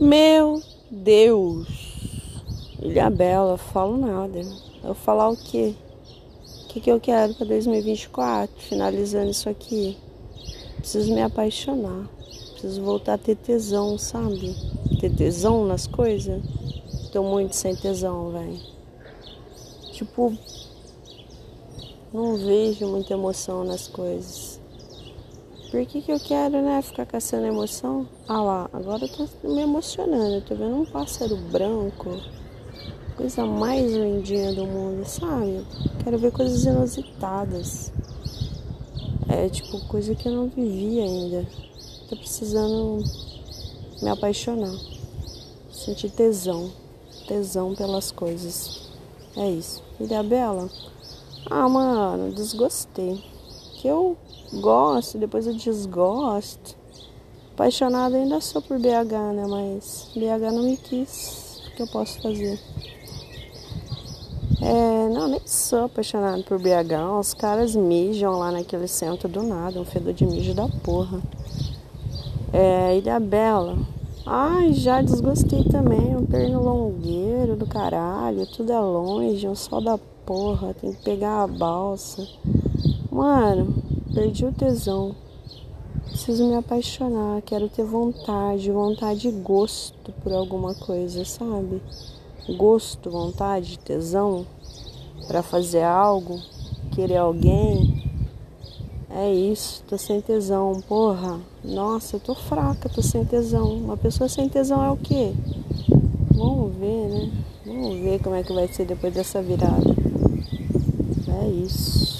Meu Deus! Ilha Bela, falo nada. Eu falar o quê? O que, que eu quero para 2024? Finalizando isso aqui. Preciso me apaixonar. Preciso voltar a ter tesão, sabe? Ter tesão nas coisas. Tô muito sem tesão, velho. Tipo, não vejo muita emoção nas coisas. Por que, que eu quero, né, ficar caçando emoção? Ah lá, agora eu tô me emocionando. Eu tô vendo um pássaro branco. Coisa mais lindinha do mundo, sabe? Quero ver coisas inusitadas. É tipo coisa que eu não vivi ainda. Tô precisando me apaixonar. Sentir tesão. Tesão pelas coisas. É isso. Filha Bela? Ah, mano, desgostei. Que eu gosto, depois eu desgosto. Apaixonada ainda sou por BH, né? Mas BH não me quis. O que eu posso fazer? É, não, nem sou apaixonada por BH. Os caras mijam lá naquele centro do nada, um fedor de mijo da porra. É, Ilha Bela. Ai, já desgostei também. Um pernilongueiro do caralho. Tudo é longe, um sol da porra. Tem que pegar a balsa. Mano, perdi o tesão. Preciso me apaixonar. Quero ter vontade, vontade e gosto por alguma coisa, sabe? Gosto, vontade, tesão para fazer algo, querer alguém. É isso, tô sem tesão, porra. Nossa, eu tô fraca, tô sem tesão. Uma pessoa sem tesão é o quê? Vamos ver, né? Vamos ver como é que vai ser depois dessa virada. É isso.